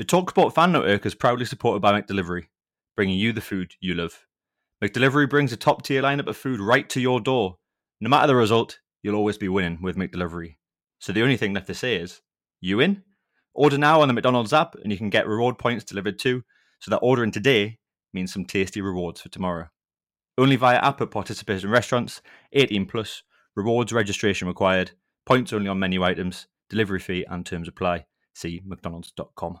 The TalkSport fan network is proudly supported by McDelivery, bringing you the food you love. McDelivery brings a top tier lineup of food right to your door. No matter the result, you'll always be winning with McDelivery. So the only thing left to say is, you in? Order now on the McDonald's app and you can get reward points delivered too, so that ordering today means some tasty rewards for tomorrow. Only via app at participating restaurants, 18 plus, rewards registration required, points only on menu items, delivery fee and terms apply. See mcdonalds.com.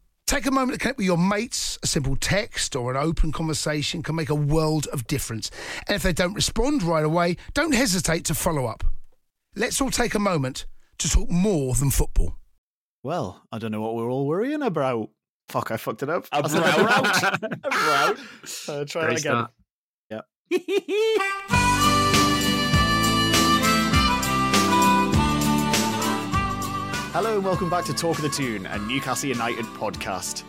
Take a moment to connect with your mates. A simple text or an open conversation can make a world of difference. And if they don't respond right away, don't hesitate to follow up. Let's all take a moment to talk more than football. Well, I don't know what we're all worrying about. Fuck, I fucked it up. I About. said about. about. Uh, try Great that again. start. Hello and welcome back to Talk of the Toon, a Newcastle United podcast.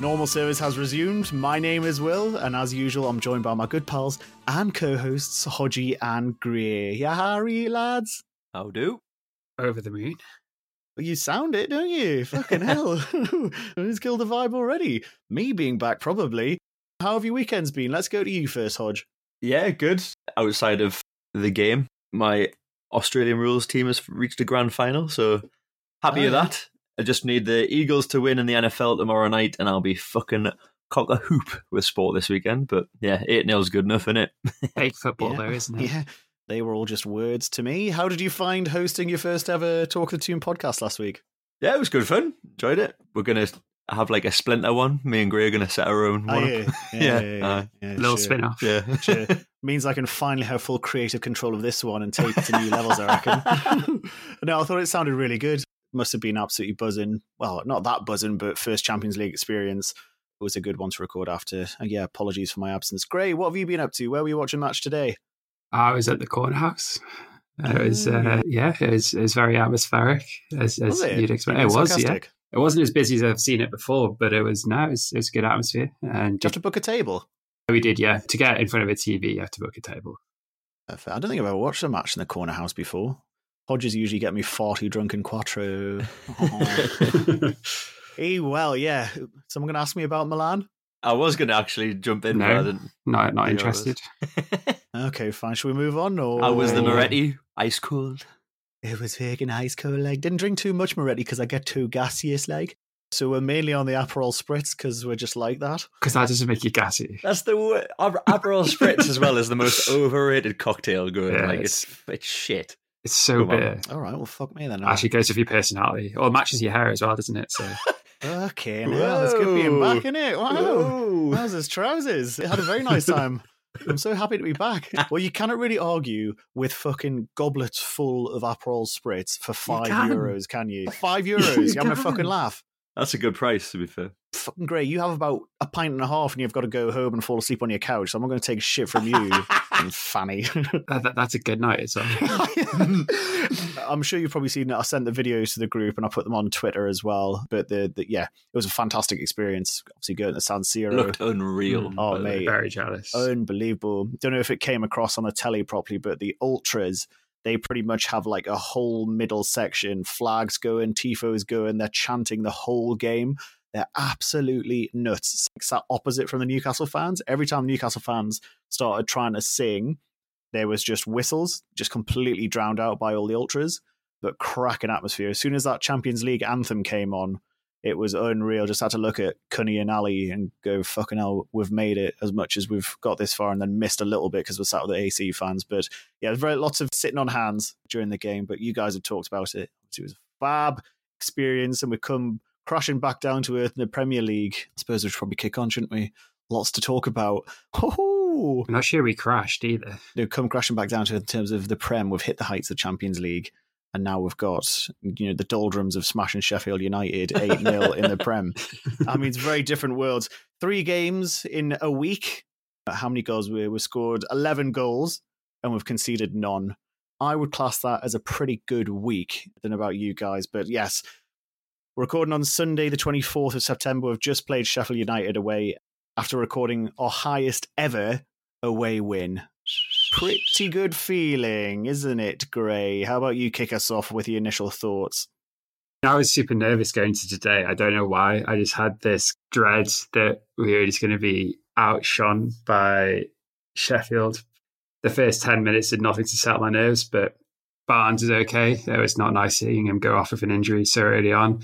Normal service has resumed. My name is Will, and as usual, I'm joined by my good pals and co-hosts Hodgie and Gray. Yeah, Harry lads. How do? Over the moon. Well, You sound it, don't you? Fucking hell. Who's killed the vibe already? Me being back, probably. How have your weekends been? Let's go to you first, Hodge. Yeah, good. Outside of the game, my Australian rules team has reached a grand final, so happy Oh, with that. I just need the Eagles to win in the NFL tomorrow night, and I'll be fucking cock a hoop with sport this weekend. But yeah, 8 0's good enough, isn't it? Fake football, Yeah. though, isn't it? Yeah, they were all just words to me. How did you find hosting your first ever Talk of the Toon podcast last week? Yeah, it was good fun. Enjoyed it. We're going to have like a splinter one. Me and Gray are going to set our own Oh, one yeah, up. yeah, Yeah, yeah, aye. yeah, Little sure. spin off. Yeah. Sure. Means I can finally have full creative control of this one and take it to new levels, I reckon. no, I thought it sounded really good. Must have been absolutely buzzing. Well, not that buzzing, but first Champions League experience. It was a good one to record after. And yeah, apologies for my absence. Gray, what have you been up to? Where were you watching match today? I was at the corner house. It was, yeah. uh, yeah, it was, it was very atmospheric, as, as you'd expect. It was yeah, it wasn't as busy as I've seen it before, but it was, no, it was, it was a good atmosphere. And Did you have to book a table? we did, yeah. To get in front of a TV, you have to book a table. I don't think I've ever watched a match in the corner house before. Hodges usually get me far too drunk in Quattro. Oh. hey, well, yeah. Someone going to ask me about Milan? I was going to actually jump in, No. but I didn't. not, not interested. Okay, fine. Shall we move on? Or I was the. Moretti, ice cold. It was fucking ice cold. Like, didn't drink too much Moretti because I get too gaseous. Like, so we're mainly on the Aperol spritz because we're just like that. Because that doesn't make you gassy. That's the wo- Aperol Spritz as well as the most overrated cocktail going. Yeah, like it's it's shit. It's so Come on. bitter. All right, well, fuck me then. Actually goes with your personality. Or matches your hair as well, doesn't it? So okay, now it's good being back in it. Wow, Whoa. Wowzers, trousers. It had a very nice time. I'm so happy to be back. Well, you cannot really argue with fucking goblets full of Aperol spritz for five can. euros, can you? Five euros. You having a can. fucking laugh? That's a good price to be fair. Fucking great. You have about a pint and a half and you've got to go home and fall asleep on your couch. So I'm not going to take shit from you, you fanny. that, that, that's a good night. It's I'm sure you've probably seen it. I sent the videos to the group and I put them on Twitter as well. But the, the yeah, it was a fantastic experience. Obviously, going to San Siro. Looked unreal. Mm. Oh, by the way. mate. very jealous. unbelievable. Don't know if it came across on the telly properly, but the ultras they pretty much have like a whole middle section, flags going, tifos going, they're chanting the whole game. They're absolutely nuts. It's that opposite from the Newcastle fans. Every time Newcastle fans started trying to sing, there was just whistles, just completely drowned out by all the ultras. But cracking atmosphere. As soon as that Champions League anthem came on, it was unreal. Just had to look at Cunny and Ali and go, fucking hell, we've made it as much as we've got this far and then missed a little bit because we're sat with the AC fans. But yeah, there's very lots of sitting on hands during the game. But you guys have talked about it. It was a fab experience and we've come crashing back down to earth in the Premier League. I suppose we should probably kick on, shouldn't we? Lots to talk about. Oh, I'm not sure we crashed either. no, come crashing back down to in terms of the Prem. We've hit the heights of Champions League. And now we've got you know the doldrums of smashing Sheffield United eight 0 in the Prem. I mean, it's very different worlds. Three games in a week. How many goals we we scored? Eleven goals, and we've conceded none. I would class that as a pretty good week. Know about you guys, but yes, we're recording on Sunday, the twenty fourth of September. We've just played Sheffield United away after recording our highest ever away win pretty good feeling, isn't it, Gray? How about you kick us off with your initial thoughts? I was super nervous going to today. I don't know why. I just had this dread that we were just going to be outshone by Sheffield. The first 10 minutes did nothing to settle my nerves, but Barnes is okay. It was not nice seeing him go off with an injury so early on.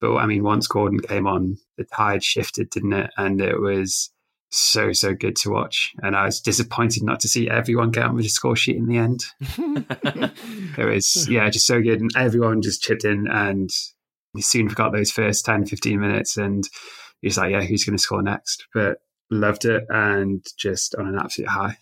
But I mean, once Gordon came on, the tide shifted, didn't it? And it was so so good to watch. And i was disappointed not to see everyone get on with the score sheet in the end. It was yeah just so good. And everyone just chipped in and you soon forgot those first 10 15 minutes. And he's like yeah who's going to score next? But loved it and just on an absolute high.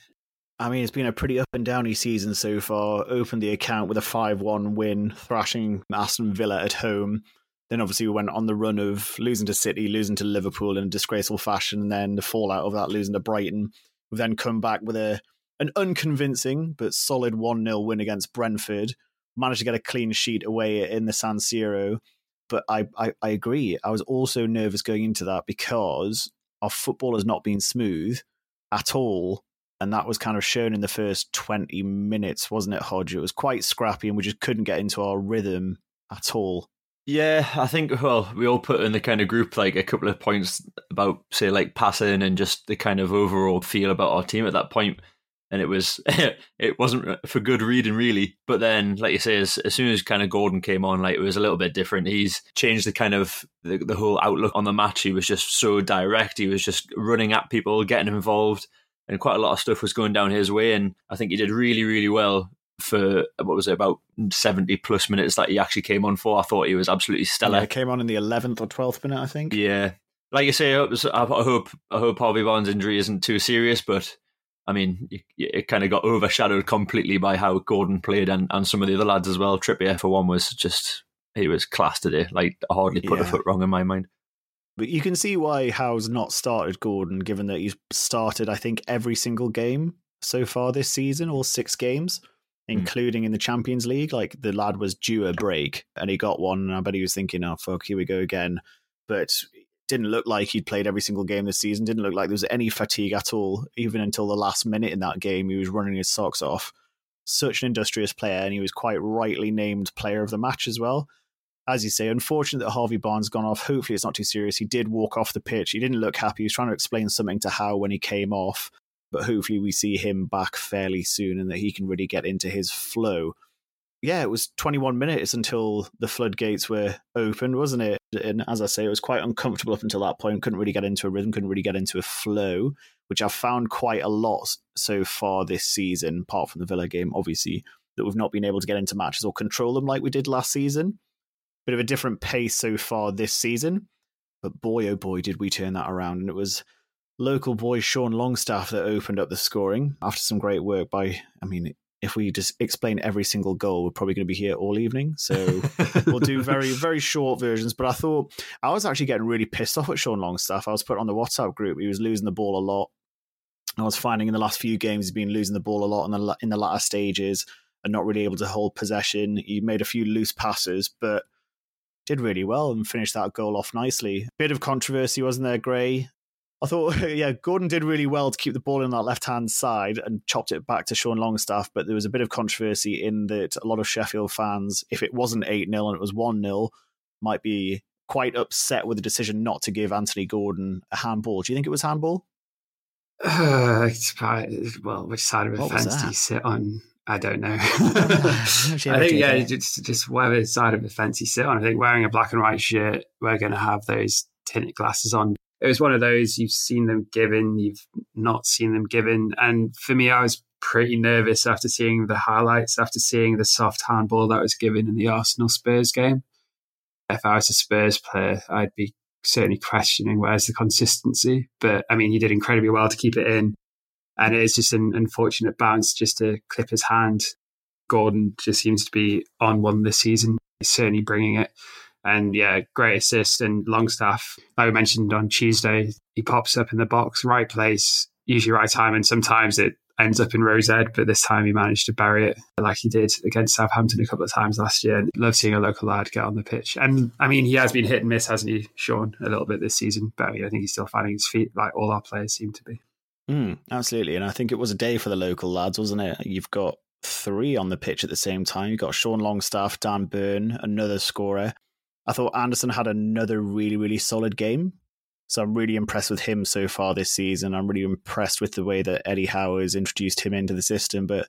I mean, it's been a pretty up and downy season so far. Opened the account with a 5 1 win, thrashing Aston Villa at home. Then obviously we went on the run of losing to City, losing to Liverpool in a disgraceful fashion, and then the fallout of that losing to Brighton. We've then come back with a an unconvincing but solid 1 0 win against Brentford. Managed to get a clean sheet away in the San Siro. But I, I, I agree. I was also nervous going into that because our football has not been smooth at all. And that was kind of shown in the first 20 minutes, wasn't it, Hodge? It was quite scrappy and we just couldn't get into our rhythm at all. Yeah, I think well, we all put in the kind of group like a couple of points about say like passing and just the kind of overall feel about our team at that point, and it was it wasn't for good reading really. But then, like you say, as, as soon as kind of Gordon came on, like it was a little bit different. He's changed the kind of the, the whole outlook on the match. He was just so direct. He was just running at people, getting involved and quite a lot of stuff was going down his way. And I think he did really, really well for what was it about 70 plus minutes that he actually came on for. I thought he was absolutely stellar. Yeah, came on in the 11th or 12th minute, I think. Yeah. Like you say, I hope I hope Harvey Barnes' injury isn't too serious, but I mean, it kind of got overshadowed completely by how Gordon played and, and some of the other lads as well. Trippier, for one, was just, he was class today. Like, I hardly put yeah. a foot wrong in my mind. But you can see why Howe's not started Gordon, given that he's started, I think, every single game so far this season, all six games. Hmm. including in the Champions League. Like the lad was due a break and he got one. And I bet he was thinking, oh, fuck, here we go again. But didn't look like he'd played every single game this season. Didn't look like there was any fatigue at all, even until the last minute in that game. He was running his socks off. Such an industrious player, and he was quite rightly named player of the match as well. As you say, unfortunate that Harvey Barnes gone off. Hopefully, it's not too serious. He did walk off the pitch. He didn't look happy. He was trying to explain something to Howe when he came off but hopefully we see him back fairly soon and that he can really get into his flow. Yeah, it was 21 minutes until the floodgates were opened, wasn't it? And as I say, it was quite uncomfortable up until that point. Couldn't really get into a rhythm, couldn't really get into a flow, which I've found quite a lot so far this season, apart from the Villa game, obviously, that we've not been able to get into matches or control them like we did last season. Bit of a different pace so far this season. But boy, oh boy, did we turn that around. And it was local boy Sean Longstaff that opened up the scoring after some great work by, I mean, if we just explain every single goal, we're probably going to be here all evening. So we'll do very, very short versions. But I thought I was actually getting really pissed off at Sean Longstaff. I was put on the WhatsApp group. He was losing the ball a lot. I was finding in the last few games he's been losing the ball a lot in the in the latter stages and not really able to hold possession. He made a few loose passes, but did really well and finished that goal off nicely. Bit of controversy, wasn't there, Gray? I thought, yeah, Gordon did really well to keep the ball in that left hand side and chopped it back to Sean Longstaff. But there was a bit of controversy in that a lot of Sheffield fans, if it wasn't 8 0 and it was 1 0, might be quite upset with the decision not to give Anthony Gordon a handball. Do you think it was handball? Uh, well, which side of the what fence do you sit on? I don't know. I think yeah, just just whatever side of the fence you sit on. I think wearing a black and white shirt, we're going to have those tinted glasses on it was one of those you've seen them given, you've not seen them given. And for me, I was pretty nervous after seeing the highlights, after seeing the soft handball that was given in the Arsenal Spurs game. If I was a Spurs player, I'd be certainly questioning where's the consistency. But I mean, he did incredibly well to keep it in. And it is just an unfortunate bounce just to clip his hand. Gordon just seems to be on one this season. He's certainly bringing it. And yeah, great assist and Longstaff. Like we mentioned on Tuesday, he pops up in the box, right place, usually right time, and sometimes it ends up in Row Z, but this time he managed to bury it like he did against Southampton a couple of times last year. Love seeing a local lad get on the pitch. And I mean, he has been hit and miss, hasn't he, Sean, a little bit this season, but I think he's still finding his feet like all our players seem to be. Mm, absolutely. And I think it was a day for the local lads, wasn't it? You've got three on the pitch at the same time. You've got Sean Longstaff, Dan Burn, another scorer. I thought Anderson had another really, really solid game. So I'm really impressed with him so far this season. I'm really impressed with the way that Eddie Howe has introduced him into the system. But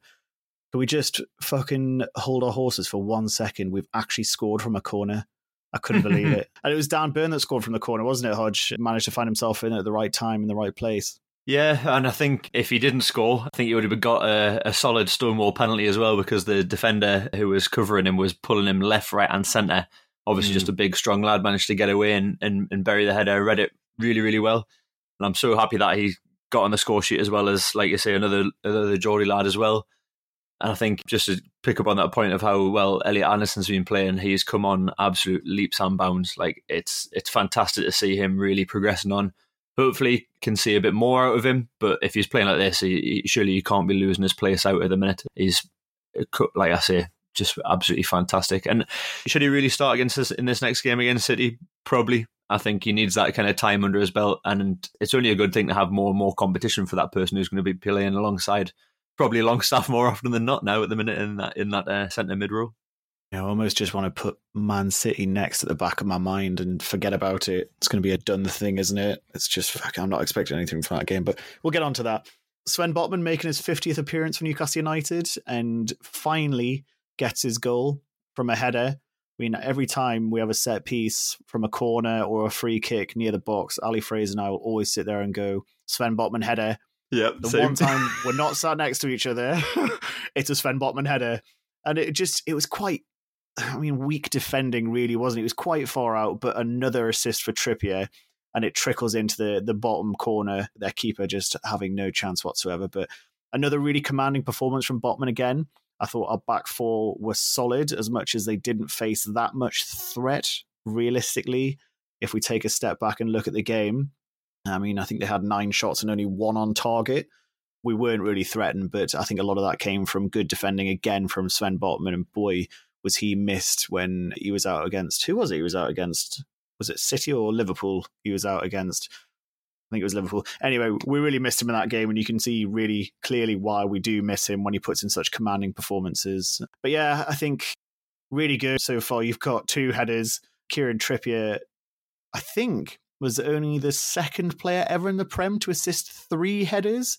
can we just fucking hold our horses for one second? We've actually scored from a corner. I couldn't believe it. And it was Dan Burn that scored from the corner, wasn't it, Hodge? Managed to find himself in at the right time in the right place. Yeah, and I think if he didn't score, I think he would have got a, a solid Stonewall penalty as well because the defender who was covering him was pulling him left, right, and centre. Obviously, mm. just a big, strong lad managed to get away and, and, and bury the header. Read it really, really well. And I'm so happy that he got on the score sheet as well as, like you say, another another Geordie lad as well. And I think just to pick up on that point of how well Elliot Anderson's been playing, he's come on absolute leaps and bounds. Like it's it's fantastic to see him really progressing on. Hopefully, can see a bit more out of him. But if he's playing like this, he, he, surely he can't be losing his place out at the minute. He's like I say, just absolutely fantastic. And should he really start against us in this next game against City? Probably. I think he needs that kind of time under his belt, and it's only a good thing to have more and more competition for that person who's going to be playing alongside, probably Longstaff more often than not now at the minute in that in that uh, centre mid role. I almost just want to put Man City next at the back of my mind and forget about it. It's going to be a done thing, isn't it? It's just fuck, I'm not expecting anything from that game, but we'll get on to that. Sven Botman making his 50th appearance for Newcastle United and finally gets his goal from a header I mean, every time we have a set piece from a corner or a free kick near the box, Ali Fraser and I will always sit there and go, Sven Botman header. Yep. The same. one time we're not sat next to each other, it's a Sven Botman header. And it just, it was quite, I mean, weak defending, really, wasn't it? It was quite far out, but another assist for Trippier. And it trickles into the, the bottom corner, their keeper just having no chance whatsoever. But another really commanding performance from Botman again. I thought our back four were solid as much as they didn't face that much threat realistically. If we take a step back and look at the game, I mean, I think they had nine shots and only one on target. We weren't really threatened, but I think a lot of that came from good defending again from Sven Botman. And boy, was he missed when he was out against who was it? He was out against was it City or Liverpool? He was out against I think it was Liverpool. Anyway, we really missed him in that game, and you can see really clearly why we do miss him when he puts in such commanding performances. But yeah, I think really good so far. You've got two headers. Kieran Trippier, I think, was only the second player ever in the Prem to assist three headers,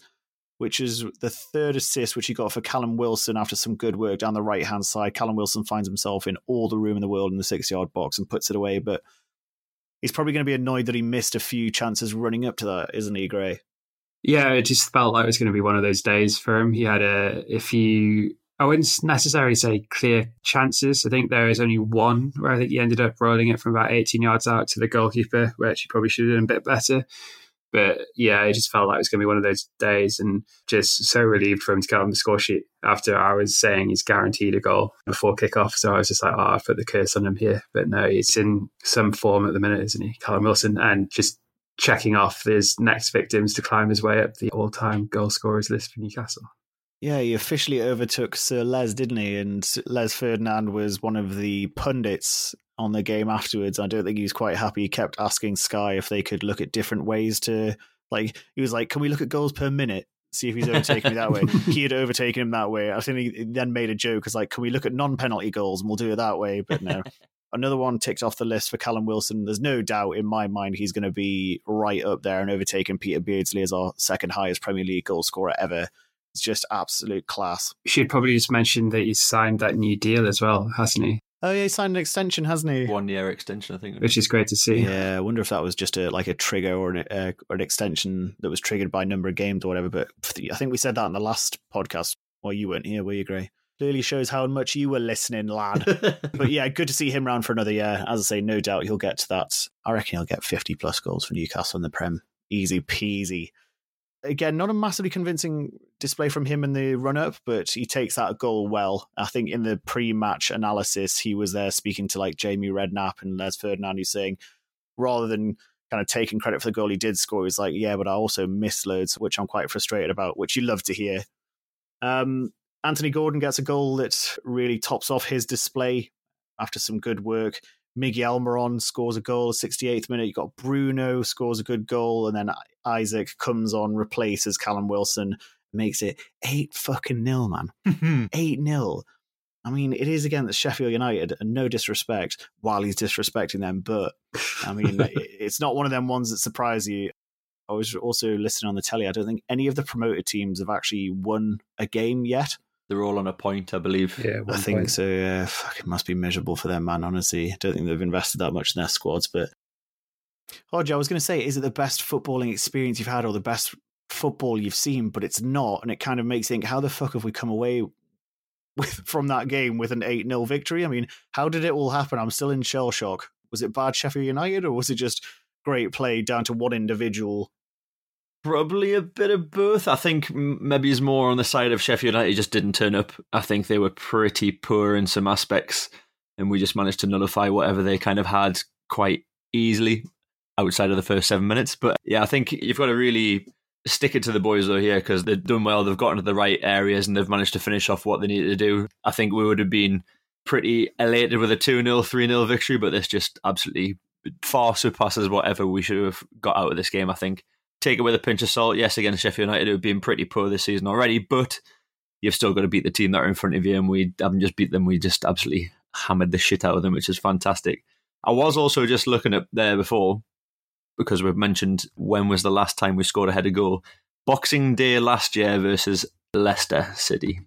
which is the third assist which he got for Callum Wilson after some good work down the right hand side. Callum Wilson finds himself in all the room in the world in the six yard box and puts it away. But he's probably going to be annoyed that he missed a few chances running up to that, isn't he, Gray? Yeah, it just felt like it was going to be one of those days for him. He had a, a few, I wouldn't necessarily say clear chances. I think there is only one where I think he ended up rolling it from about 18 yards out to the goalkeeper, which he probably should have done a bit better. But yeah, it just felt like it was going to be one of those days and just so relieved for him to get on the score sheet after I was saying he's guaranteed a goal before kickoff. So I was just like, oh, I've put the curse on him here. But no, he's in some form at the minute, isn't he? Callum Wilson and just checking off his next victims to climb his way up the all time goal scorers list for Newcastle. Yeah, he officially overtook Sir Les, didn't he? And Les Ferdinand was one of the pundits on the game afterwards. I don't think he was quite happy. He kept asking Sky if they could look at different ways to, like, he was like, "Can we look at goals per minute? See if he's overtaken me that way." he had overtaken him that way. I think he then made a joke, "As like, can we look at non-penalty goals and we'll do it that way?" But no. Another one ticked off the list for Callum Wilson. There's no doubt in my mind he's going to be right up there and overtaking Peter Beardsley as our second highest Premier League goal scorer ever. It's just absolute class. You should probably just mention that he's signed that new deal as well, hasn't he? Oh yeah, he signed an extension, hasn't he? One year extension, I think. Which is great to see. Yeah, I wonder if that was just a like a trigger or an uh, or an extension that was triggered by a number of games or whatever. But I think we said that in the last podcast. Well, you weren't here, were you, Gray? Clearly shows how much you were listening, lad. but yeah, good to see him around for another year. As I say, no doubt he'll get to that. I reckon he'll get fifty plus goals for Newcastle in the Prem, easy peasy. Again, not a massively convincing display from him in the run up, but he takes that goal well. I think in the pre match analysis, he was there speaking to like Jamie Redknapp and Les Ferdinand, who's saying, rather than kind of taking credit for the goal he did score, he's like, yeah, but I also missed loads, which I'm quite frustrated about, which you love to hear. Um, Anthony Gordon gets a goal that really tops off his display after some good work. Miguel Almiron scores a goal, 68th minute. You've got Bruno scores a good goal, and then Isak comes on, replaces Callum Wilson, makes it eight fucking nil, man. Mm-hmm. eight nil. I mean, it is against Sheffield United, and no disrespect while he's disrespecting them, but I mean, it's not one of them ones that surprise you. I was also listening on the telly. I don't think any of the promoted teams have actually won a game yet. They're all on a point, I believe. Yeah, I think point. so. Yeah, fuck, it must be miserable for them, man. Honestly, I don't think they've invested that much in their squads. But oh, I was going to say, is it the best footballing experience you've had, or the best football you've seen? But it's not, and it kind of makes you think, how the fuck have we come away with from that game with an eight 0 victory? I mean, how did it all happen? I'm still in shell shock. Was it bad Sheffield United, or was it just great play down to one individual Probably a bit of both. I think maybe it's more on the side of Sheffield United just didn't turn up. I think they were pretty poor in some aspects, and we just managed to nullify whatever they kind of had quite easily outside of the first seven minutes. But yeah, I think you've got to really stick it to the boys though here because they've done well. They've gotten to the right areas and they've managed to finish off what they needed to do. I think we would have been pretty elated with a 2 0, 3 0 victory, but this just absolutely far surpasses whatever we should have got out of this game, I think take it with a pinch of salt. Yes, against Sheffield United, have been pretty poor this season already, but you've still got to beat the team that are in front of you. And we haven't just beat them, we just absolutely hammered the shit out of them, which is fantastic. I was also just looking up there before because we've mentioned when was the last time we scored a headed goal. Boxing Day last year versus Leicester City,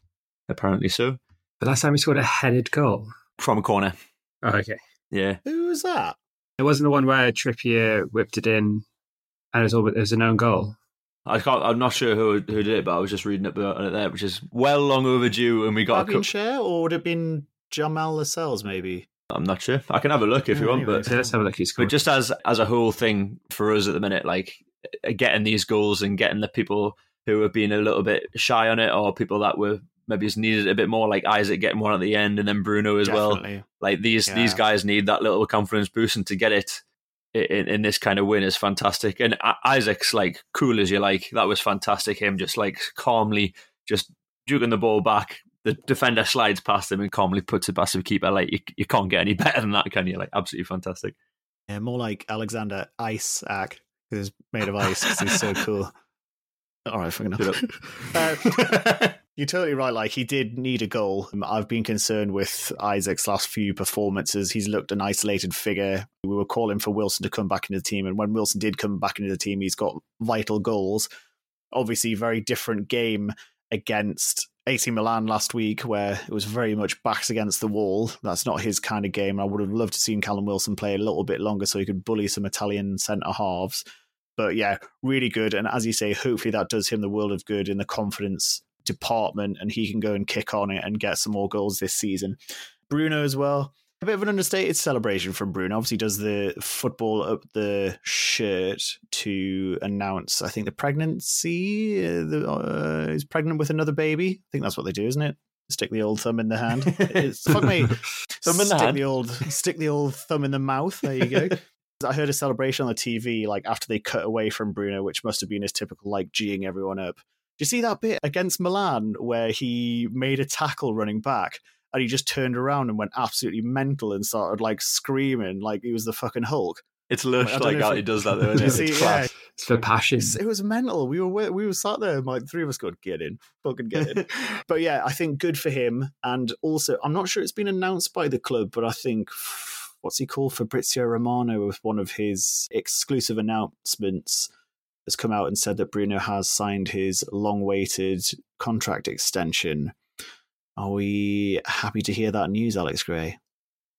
apparently so. The last time we scored a headed goal from a corner. Oh, okay. Yeah. Who was that? It wasn't the one where Trippier whipped it in and it was all it was a known goal. I can't, I'm not sure who who did it, but I was just reading it about it there, which is well long overdue, and we got. Have a share, or would it have been Jamal Lascelles? Maybe I'm not sure. I can have a look if you want, but so let's have a look. But just as as a whole thing for us at the minute, like uh, getting these goals and getting the people who have been a little bit shy on it, or people that were maybe just needed a bit more, like Isak getting one at the end, and then Bruno as Definitely. well. Like these yeah. these guys need that little confidence boost, and to get it in, in this kind of win is fantastic. And Isak's like cool as you like. That was fantastic. Him just like calmly just juking the ball back. The defender slides past him and calmly puts it past the keeper. Like you, you can't get any better than that, can you? Like absolutely fantastic. Yeah, more like Alexander Isak because he's made of ice because he's so cool. All right, fucking up. uh, you're totally right. Like he did need a goal. Um, I've been concerned with Isak's last few performances. He's looked an isolated figure. We were calling for Wilson to come back into the team, and when Wilson did come back into the team, he's got vital goals. Obviously, very different game against AC Milan last week, where it was very much backs against the wall. That's not his kind of game. I would have loved to seen Callum Wilson play a little bit longer so he could bully some Italian centre halves. But yeah, really good. And as you say, hopefully that does him the world of good in the confidence department and he can go and kick on it and get some more goals this season. Bruno as well. A bit of an understated celebration from Bruno. Obviously, does the football up the shirt to announce, I think, the pregnancy. Uh, the, uh, he's pregnant with another baby. I think that's what they do, isn't it? Stick the old thumb in the hand. It's, fuck me. thumb in the stick hand. The old, stick the old thumb in the mouth. There you go. I heard a celebration on the TV, like after they cut away from Bruno, which must have been his typical like geeing everyone up you see that bit against Milan where he made a tackle running back and he just turned around and went absolutely mental and started like screaming like he was the fucking Hulk? It's lush like, like how he does that though. Isn't it? See, it's, yeah. it's for passion. it was mental. We were we were sat there, like three of us got get in, fucking get in. but yeah, I think good for him. And also, I'm not sure it's been announced by the club, but I think what's he called Fabrizio Romano with one of his exclusive announcements has come out and said that Bruno has signed his long awaited contract extension. Are we happy to hear that news, Alex Gray?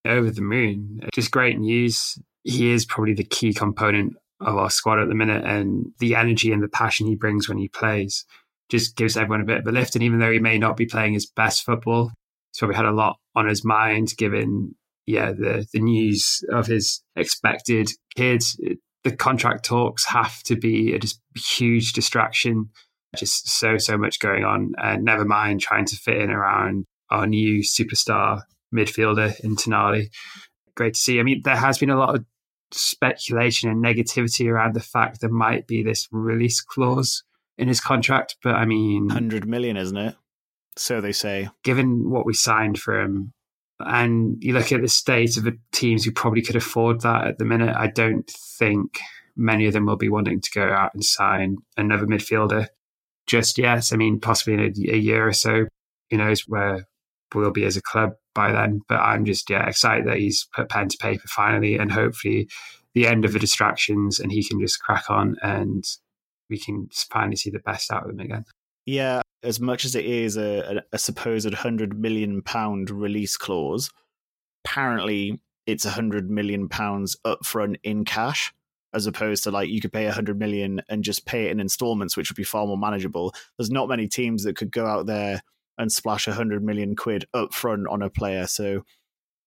Over the moon. Just great news. He is probably the key component of our squad at the minute, and the energy and the passion he brings when he plays just gives everyone a bit of a lift. And even though he may not be playing his best football, he's probably had a lot on his mind given yeah the the news of his expected kid the contract talks have to be a just huge distraction. Just so, so much going on. And never mind trying to fit in around our new superstar midfielder in Tonali. Great to see. I mean, there has been a lot of speculation and negativity around the fact there might be this release clause in his contract. But I mean, 100 million, isn't it? So they say. Given what we signed for him, and you look at the state of the teams who probably could afford that at the minute, I don't think many of them will be wanting to go out and sign another midfielder just yet. I mean, possibly in a, a year or so, who knows where we'll be as a club by then. But I'm just yeah excited that he's put pen to paper finally, and hopefully the end of the distractions, and he can just crack on, and we can finally see the best out of him again. Yeah, as much as it is a, a, supposed hundred million pound release clause, apparently it's a hundred million pounds upfront in cash, as opposed to like you could pay a hundred million and just pay it in installments, which would be far more manageable. There's not many teams that could go out there and splash a hundred million quid upfront on a player, so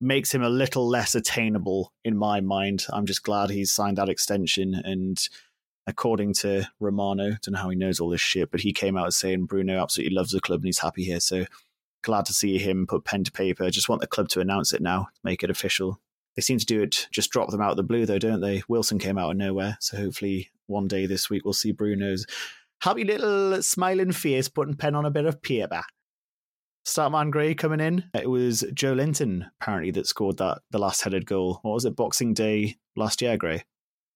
makes him a little less attainable in my mind. I'm just glad he's signed that extension and according to Romano, don't know how he knows all this shit, but he came out saying Bruno absolutely loves the club and he's happy here. So glad to see him put pen to paper. Just want the club to announce it now, make it official. They seem to do it, just drop them out of the blue, though, don't they? Wilson came out of nowhere. So hopefully one day this week we'll see Bruno's happy little smiling face putting pen on a bit of paper. Startman Gray coming in. It was Joelinton apparently that scored that the last headed goal. What was it? Boxing Day last year, Gray.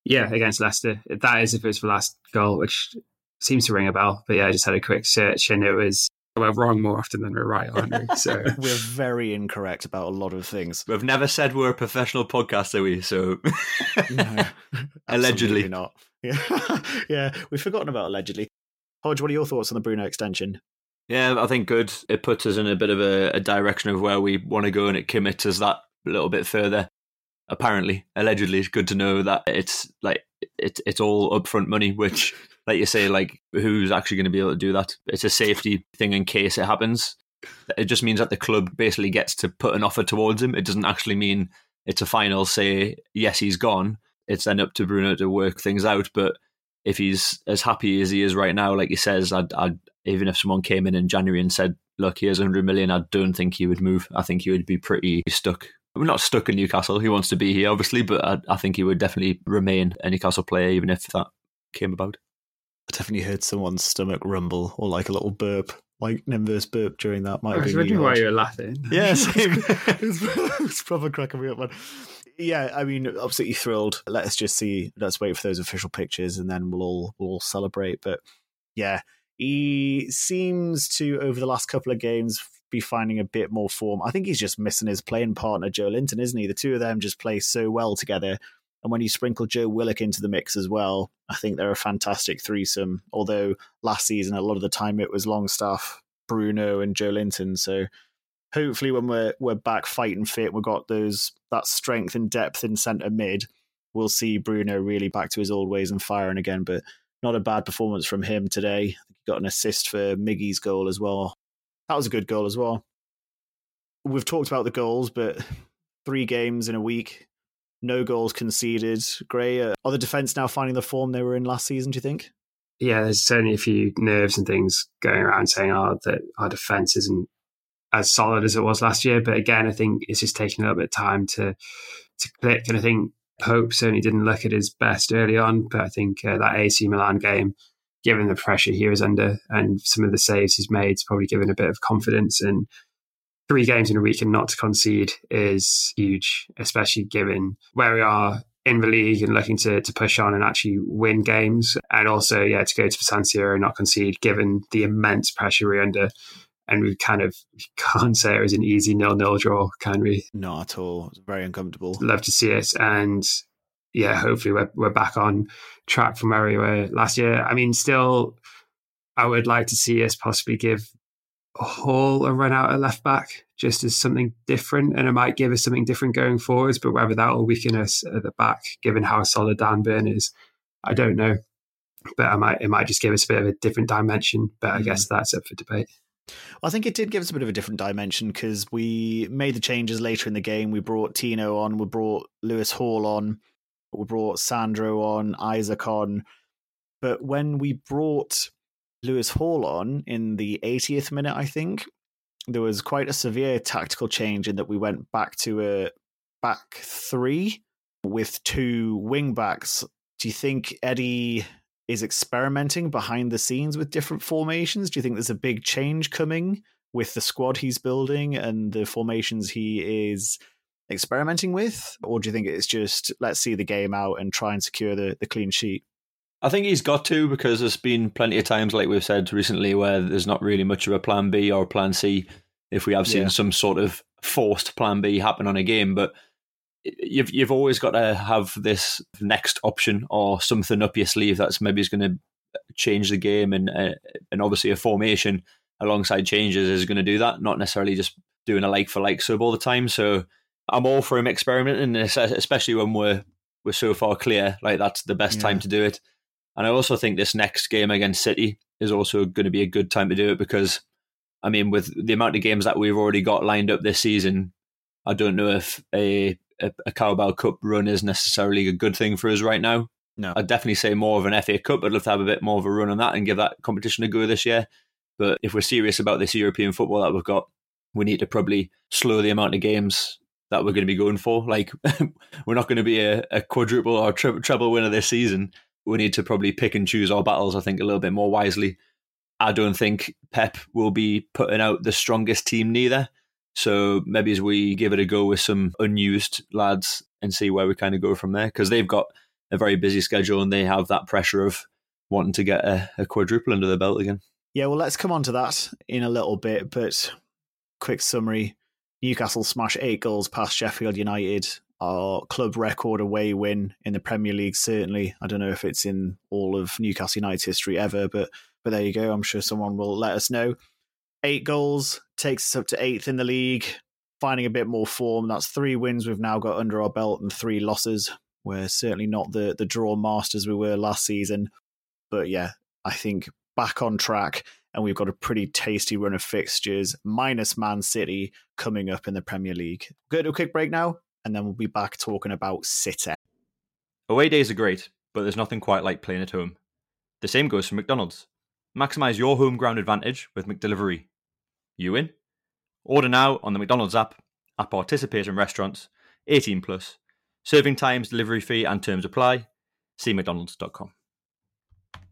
Yeah, against Leicester. That is if it was the last goal, which seems to ring a bell. But yeah, I just had a quick search and it was we're wrong more often than we're right, aren't we? So we're very incorrect about a lot of things. We've never said we're a professional podcast, are we? So no, allegedly not. Yeah, yeah, we've forgotten about allegedly. Hodge, what are your thoughts on the Bruno extension? Yeah, I think good. It puts us in a bit of a, a direction of where we want to go, and it commits us that a little bit further apparently, allegedly, it's good to know that it's like it's it's all upfront money, which, like you say, like who's actually going to be able to do that? It's a safety thing in case it happens. It just means that the club basically gets to put an offer towards him. It doesn't actually mean it's a final say yes he's gone. It's then up to Bruno to work things out. But if he's as happy as he is right now, like he says, I'd, I'd even if someone came in in January and said, "Look, here's 100 million," I don't think he would move. I think he would be pretty stuck we're not stuck in Newcastle. He wants to be here, obviously, but I, I think he would definitely remain a Newcastle player, even if that came about. I definitely heard someone's stomach rumble or like a little burp, like Nimver's burp during that. Might I was wondering why you were laughing. Yeah, same. it's proper cracking me up, man. Yeah, I mean, absolutely thrilled. Let's just see. Let's wait for those official pictures, and then we'll all we'll all celebrate. But yeah, he seems to over the last couple of games be finding a bit more form. I think he's just missing his playing partner, Joelinton, isn't he? The two of them just play so well together. And when you sprinkle Joe Willock into the mix as well, I think they're a fantastic threesome. Although last season, a lot of the time it was Longstaff, Bruno, and Joelinton. So hopefully, when we're we're back fighting fit, we've got those that strength and depth in centre mid. We'll see Bruno really back to his old ways and firing again. But not a bad performance from him today. He got an assist for Miggy's goal as well. That was a good goal as well. We've talked about the goals, but three games in a week, no goals conceded. Gray, uh, are the defence now finding the form they were in last season, do you think? Yeah, there's certainly a few nerves and things going around saying, oh, that our defence isn't as solid as it was last year. But again, I think it's just taking a little bit of time to to click. And I think Pope certainly didn't look at his best early on, but I think uh, that AC Milan game given the pressure he was under and some of the saves he's made, it's probably given a bit of confidence. And three games in a week and not to concede is huge, especially given where we are in the league and looking to, to push on and actually win games. And also, yeah, to go to San Siro and not concede, given the immense pressure we're under. And we kind of can't say it was an easy nil-nil draw, can we? Not at all. It's very uncomfortable. Love to see it. And yeah, hopefully we're, we're back on track from where we were last year. I mean, still, I would like to see us possibly give Hall a run out at left back just as something different, and it might give us something different going forwards. But whether that will weaken us at the back, given how solid Dan Burn is, I don't know. But I might it might just give us a bit of a different dimension. But I mm. guess that's up for debate. I think it did give us a bit of a different dimension because we made the changes later in the game. We brought Tino on, we brought Lewis Hall on, We brought Sandro on, Isak on. But when we brought Lewis Hall on in the 80th minute, I think, there was quite a severe tactical change in that we went back to a back three with two wing backs. Do you think Eddie is experimenting behind the scenes with different formations? Do you think there's a big change coming with the squad he's building and the formations he is experimenting with? Or do you think it's just let's see the game out and try and secure the, the clean sheet? I think he's got to because there's been plenty of times, like we've said recently, where there's not really much of a plan B or a plan C if we have seen yeah. some sort of forced plan B happen on a game. But you've you've always got to have this next option or something up your sleeve that's maybe is going to change the game, and uh, and obviously a formation alongside changes is going to do that, not necessarily just doing a like for like sub all the time. So I'm all for him experimenting, especially when we're we're so far clear. Like that's the best yeah. time to do it. And I also think this next game against City is also going to be a good time to do it because, I mean, with the amount of games that we've already got lined up this season, I don't know if a, a, a Carabao Cup run is necessarily a good thing for us right now. No. I'd definitely say more of an FA Cup. I'd love to have a bit more of a run on that and give that competition a go this year. But if we're serious about this European football that we've got, we need to probably slow the amount of games that we're going to be going for. Like, we're not going to be a, a quadruple or tri- treble winner this season we need to probably pick and choose our battles, I think, a little bit more wisely. I don't think Pep will be putting out the strongest team neither. So maybe as we give it a go with some unused lads and see where we kind of go from there, because they've got a very busy schedule and they have that pressure of wanting to get a, a quadruple under their belt again. Yeah, well, let's come on to that in a little bit. But quick summary Newcastle smash eight goals past Sheffield United our club record away win in the Premier League. Certainly, I don't know if it's in all of Newcastle United's history ever, but but there you go. I'm sure someone will let us know. Eight goals takes us up to eighth in the league. Finding a bit more form. That's three wins we've now got under our belt and three losses. We're certainly not the the draw masters we were last season, but yeah, I think back on track and we've got a pretty tasty run of fixtures, minus Man City coming up in the Premier League. Go to a quick break now and then we'll be back talking about City. Away days are great, but there's nothing quite like playing at home. The same goes for McDonald's. Maximize your home ground advantage with McDelivery. You in? Order now on the McDonald's app at participating restaurants. 18 plus. Serving times, delivery fee, and terms apply. See McDonald's.com.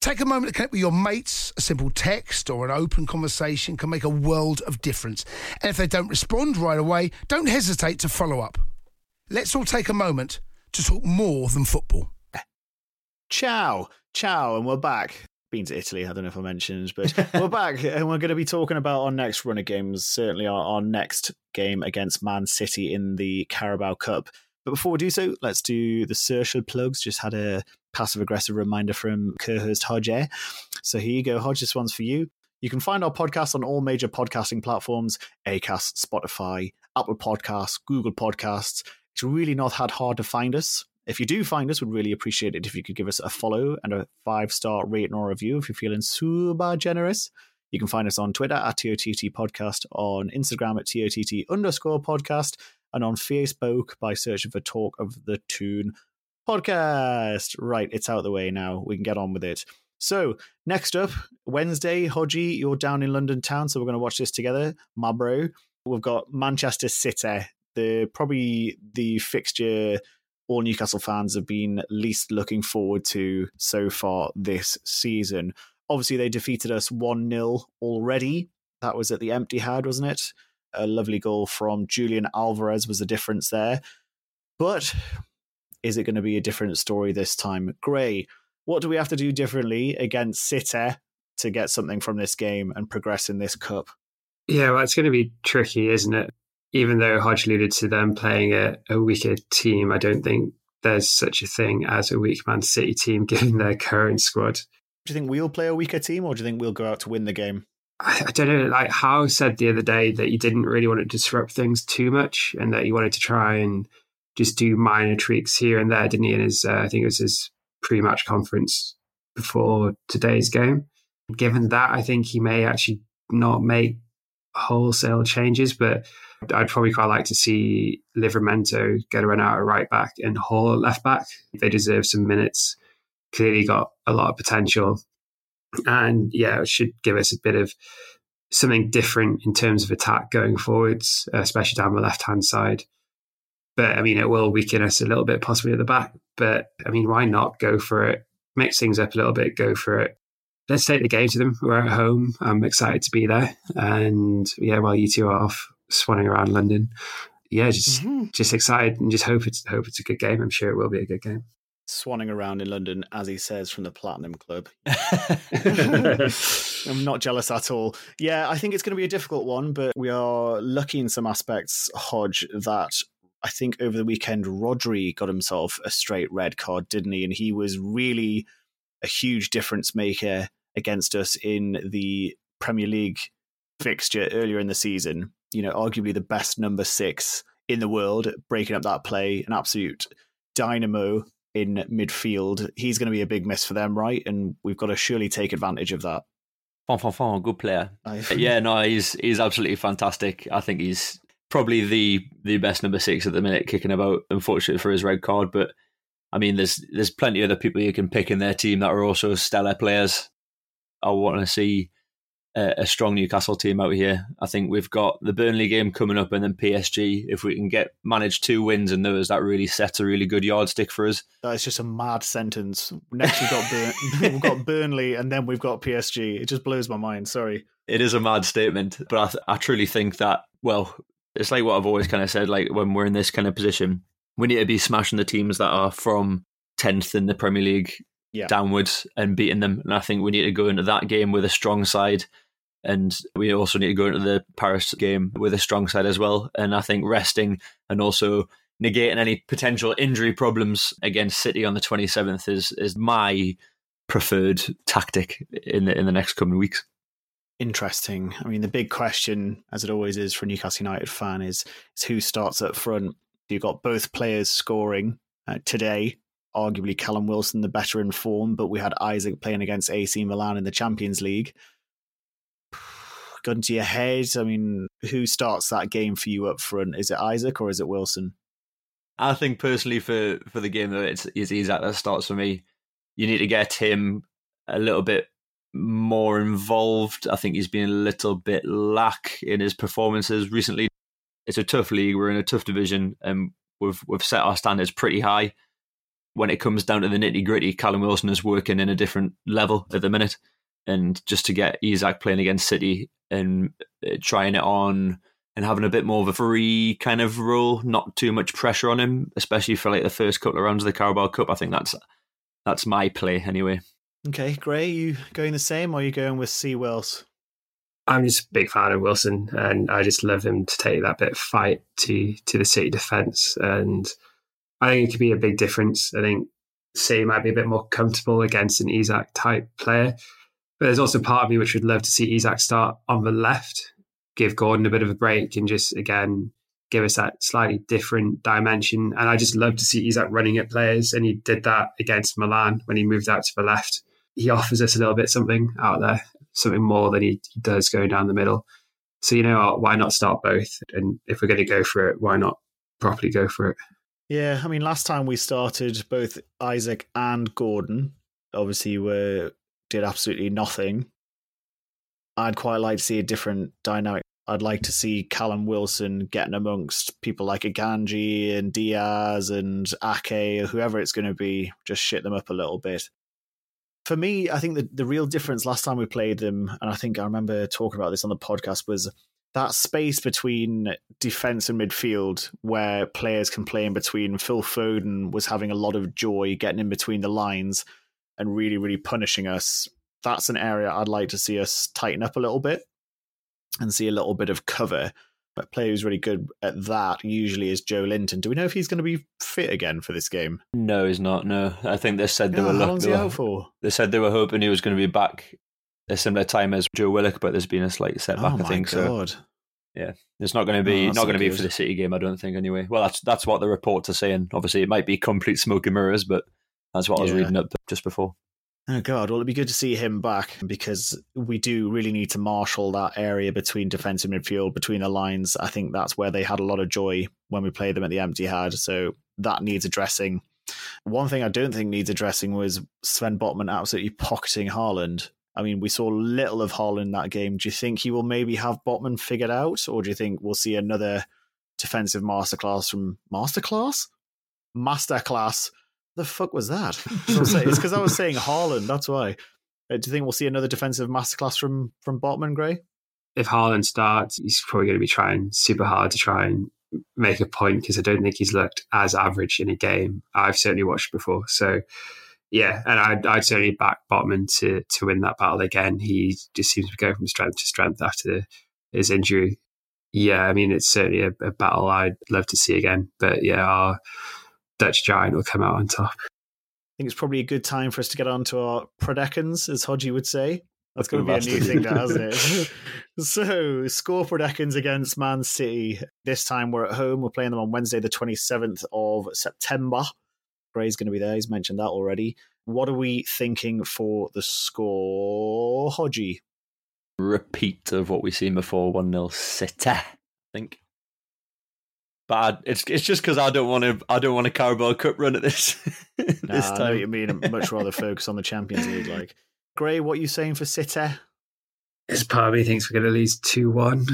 Take a moment to connect with your mates. A simple text or an open conversation can make a world of difference. And if they don't respond right away, don't hesitate to follow up. Let's all take a moment to talk more than football. Ciao, ciao, and we're back. Been to Italy, I don't know if I mentioned, but we're back and we're going to be talking about our next run of games, certainly our, our next game against Man City in the Carabao Cup. But before we do so, let's do the social plugs. Just had a passive aggressive reminder from co-host Hodge. So here you go, Hodge. This one's for you. You can find our podcast on all major podcasting platforms: Acast, Spotify, Apple Podcasts, Google Podcasts. It's really not that hard to find us. If you do find us, we'd really appreciate it if you could give us a follow and a five star rating or review if you're feeling super generous. You can find us on Twitter at TOTT Podcast, on Instagram at TOTT underscore podcast, and on Facebook by searching for Talk of the Toon podcast. Right, it's out of the way now. We can get on with it. So, next up, Wednesday, Hodgie, you're down in London town, so we're going to watch this together, my bro. We've got Manchester City, the probably the fixture all Newcastle fans have been least looking forward to so far this season. Obviously, they defeated us 1 0 already. That was at the Etihad, wasn't it? A lovely goal from Julian Alvarez was the difference there. But is it going to be a different story this time? Gray, what do we have to do differently against City to get something from this game and progress in this cup? Yeah, well, it's going to be tricky, isn't it? Even though Hodge alluded to them playing a, a weaker team, I don't think there's such a thing as a weak Man City team given their current squad. Do you think we'll play a weaker team, or do you think we'll go out to win the game? I, don't know. Like Howe said the other day that you didn't really want to disrupt things too much, and that you wanted to try and just do minor tweaks here and there, didn't he? In his, uh, I think it was his pre-match conference before today's game. Given that, I think he may actually not make wholesale changes, but I'd probably quite like to see Livramento get a run out at right back and Hall at left back. They deserve some minutes. Clearly got a lot of potential. And yeah, it should give us a bit of something different in terms of attack going forwards, especially down the left hand side. But I mean, it will weaken us a little bit, possibly at the back. But I mean, why not go for it? Mix things up a little bit, go for it. Let's take the game to them. We're at home. I'm excited to be there. And yeah, while you two are off swanning around London, yeah, just mm-hmm. just excited and just hope it's hope it's a good game. I'm sure it will be a good game. Swanning around in London, as he says from the Platinum Club. I'm not jealous at all. Yeah, I think it's going to be a difficult one, but we are lucky in some aspects, Hodge, that I think over the weekend, Rodri got himself a straight red card, didn't he? And he was really a huge difference maker against us in the Premier League fixture earlier in the season. You know, arguably the best number six in the world, breaking up that play, an absolute dynamo in midfield. He's going to be a big miss for them, right? And we've got to surely take advantage of that. Fon, fon, fon, good player. yeah, no, he's he's absolutely fantastic. I think he's probably the the best number six at the minute, kicking about. Unfortunately for his red card, but I mean, there's there's plenty of other people you can pick in their team that are also stellar players. I want to see a, a, strong Newcastle team out here. I think we've got the Burnley game coming up, and then PSG. If we can get manage two wins and those, that really sets a really good yardstick for us. That is just a mad sentence. Next we've got Burn- we've got Burnley, and then we've got PSG. It just blows my mind. Sorry. It is a mad statement, but I, th- I truly think that well, it's like what I've always kind of said. Like when we're in this kind of position, we need to be smashing the teams that are from tenth in the Premier League yeah. downwards and beating them. And I think we need to go into that game with a strong side. And we also need to go into the Paris game with a strong side as well. And I think resting and also negating any potential injury problems against City on the 27th is is my preferred tactic in the in the next coming weeks. Interesting. I mean, the big question, as it always is for a Newcastle United fan, is, is who starts up front. You've got both players scoring uh, today arguably Callum Wilson the better in form, but we had Isak playing against AC Milan in the Champions League. Gun to your head, I mean, who starts that game for you up front? Is it Isak or is it Wilson? I think personally for for the game though, it's, it's Isak that starts for me. You need to get him a little bit more involved. I think he's been a little bit lack in his performances recently. It's a tough league. We're in a tough division, and we've we've set our standards pretty high when it comes down to the nitty gritty, Callum Wilson is working in a different level at the minute. And just to get Isak playing against City and uh, trying it on and having a bit more of a free kind of role, not too much pressure on him, especially for like the first couple of rounds of the Carabao Cup. I think that's that's my play anyway. Okay, Gray, you going the same or are you going with C Wills? I'm just a big fan of Wilson and I just love him to take that bit of fight to to the City defence and I think it could be a big difference. I think City might be a bit more comfortable against an Isak type player. But there's also part of me which would love to see Isak start on the left, give Gordon a bit of a break, and just again give us that slightly different dimension. And I just love to see Isak running at players, and he did that against Milan when he moved out to the left. He offers us a little bit something out there, something more than he, does going down the middle. So you know, why not start both? And if we're going to go for it, why not properly go for it? Yeah, I mean, last time we started, both Isak and Gordon obviously were did absolutely nothing. I'd quite like to see a different dynamic. I'd like to see Callum Wilson getting amongst people like Akanji and Dias and Ake or whoever it's going to be, just shit them up a little bit. For me, I think the, the real difference last time we played them, and I think I remember talking about this on the podcast, was that space between defense and midfield where players can play in between. Phil Foden was having a lot of joy getting in between the lines and really, really punishing us. That's an area I'd like to see us tighten up a little bit and see a little bit of cover. a player who's really good at that usually is Joelinton. Do we know if he's going to be fit again for this game? No, he's not. No, I think they said they Yeah, were. Ah, how long's they he were- out for? They said they were hoping he was going to be back a similar time as Joe Willock, but there's been a slight setback. oh I think so. god! It's not going to Oh, be not not going to be for the City game. I don't think anyway. Well, that's that's what the reports are saying. Obviously, it might be complete smoke and mirrors, but that's what I was reading up just before. Oh god! Well, it'd be good to see him back because we do really need to marshal that area between defense and midfield, between the lines. I think that's where they had a lot of joy when we played them at the Etihad. So that needs addressing. One thing I don't think needs addressing was Sven Botman absolutely pocketing Haaland. I mean, we saw little of Haaland that game. Do you think he will maybe have Botman figured out, or do you think we'll see another defensive masterclass from masterclass? Masterclass. The fuck was that? So I'm saying- it's because I was saying Haaland. That's why. Uh, do you think we'll see another defensive masterclass from from Botman, Gray? If Haaland starts, he's probably going to be trying super hard to try and make a point because I don't think he's looked as average in a game I've certainly watched before. So, yeah, and I'd, I'd certainly back Botman to to win that battle again. He just seems to be going from strength to strength after his injury. Yeah, I mean, it's certainly a, a battle I'd love to see again. But yeah, our Dutch giant will come out on top. I think it's probably a good time for us to get on to our Prodecans, as Hodgie would say. That's going to be a new thing now, hasn't it? so, score Prodecans against Man City. This time we're at home. We're playing them on Wednesday, the 27th of September. Gray's going to be there. He's mentioned that already. What are we thinking for the score, Hodgie? Repeat of what we've seen before. One 0 City. I think. But I, it's it's just because I don't want to I don't want a Carabao Cup run at this this Nah, I know what you mean. I'd much rather focus on the Champions League. Like, Gray, what are you saying for City? This part of me thinks we're going to lose 2 1.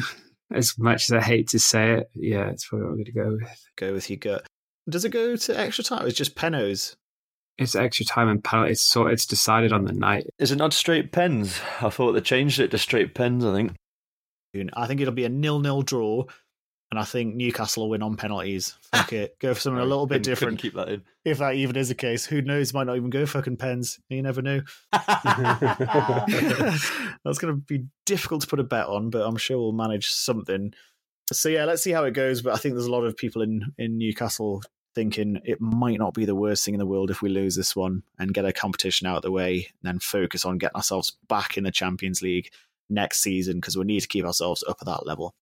As much as I hate to say it, yeah, it's probably what I'm going to go with. Go with your gut. Does it go to extra time? It's just penos. It's extra time and penalty. It's sort. It's decided on the night. Is it not straight pens? I thought they changed it to straight pens. I think. I think it'll be a nil-nil draw, and I think Newcastle will win on penalties. Fuck it, go for something a little bit Couldn't- couldn't different. Keep that in. If that even is the case, who knows? Might not even go fucking pens. You never know. That's going to be difficult to put a bet on, but I'm sure we'll manage something. So yeah, let's see how it goes. But I think there's a lot of people in in Newcastle thinking it might not be the worst thing in the world if we lose this one and get a competition out of the way, and then focus on getting ourselves back in the Champions League next season because we need to keep ourselves up at that level.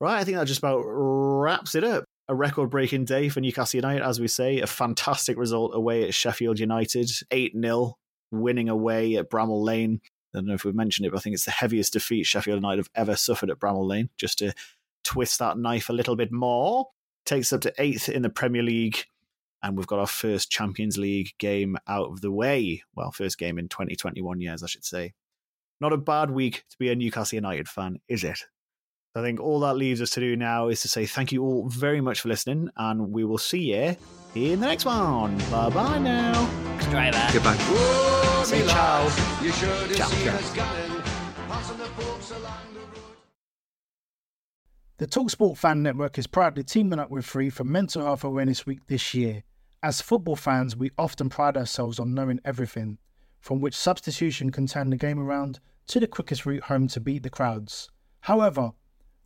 Right, I think that just about wraps it up. A record breaking day for Newcastle United, as we say. A fantastic result away at Sheffield United, 8 0, winning away at Bramall Lane. I don't know if we've mentioned it, but I think it's the heaviest defeat Sheffield United have ever suffered at Bramall Lane. Just to twist that knife a little bit more, takes up to eighth in the Premier League. And we've got our first Champions League game out of the way. Well, first game in 2021 years, I should say. Not a bad week to be a Newcastle United fan, is it? I think all that leaves us to do now is to say thank you all very much for listening, and we will see you in the next one. Bye bye now. Driver. Goodbye. Say ciao. You should Ciao, seen ciao. us coming, passing the folks along the road. The Talksport Fan Network is proudly teaming up with Free for Mental Health Awareness Week this year. As football fans, we often pride ourselves on knowing everything, from which substitution can turn the game around to the quickest route home to beat the crowds. However,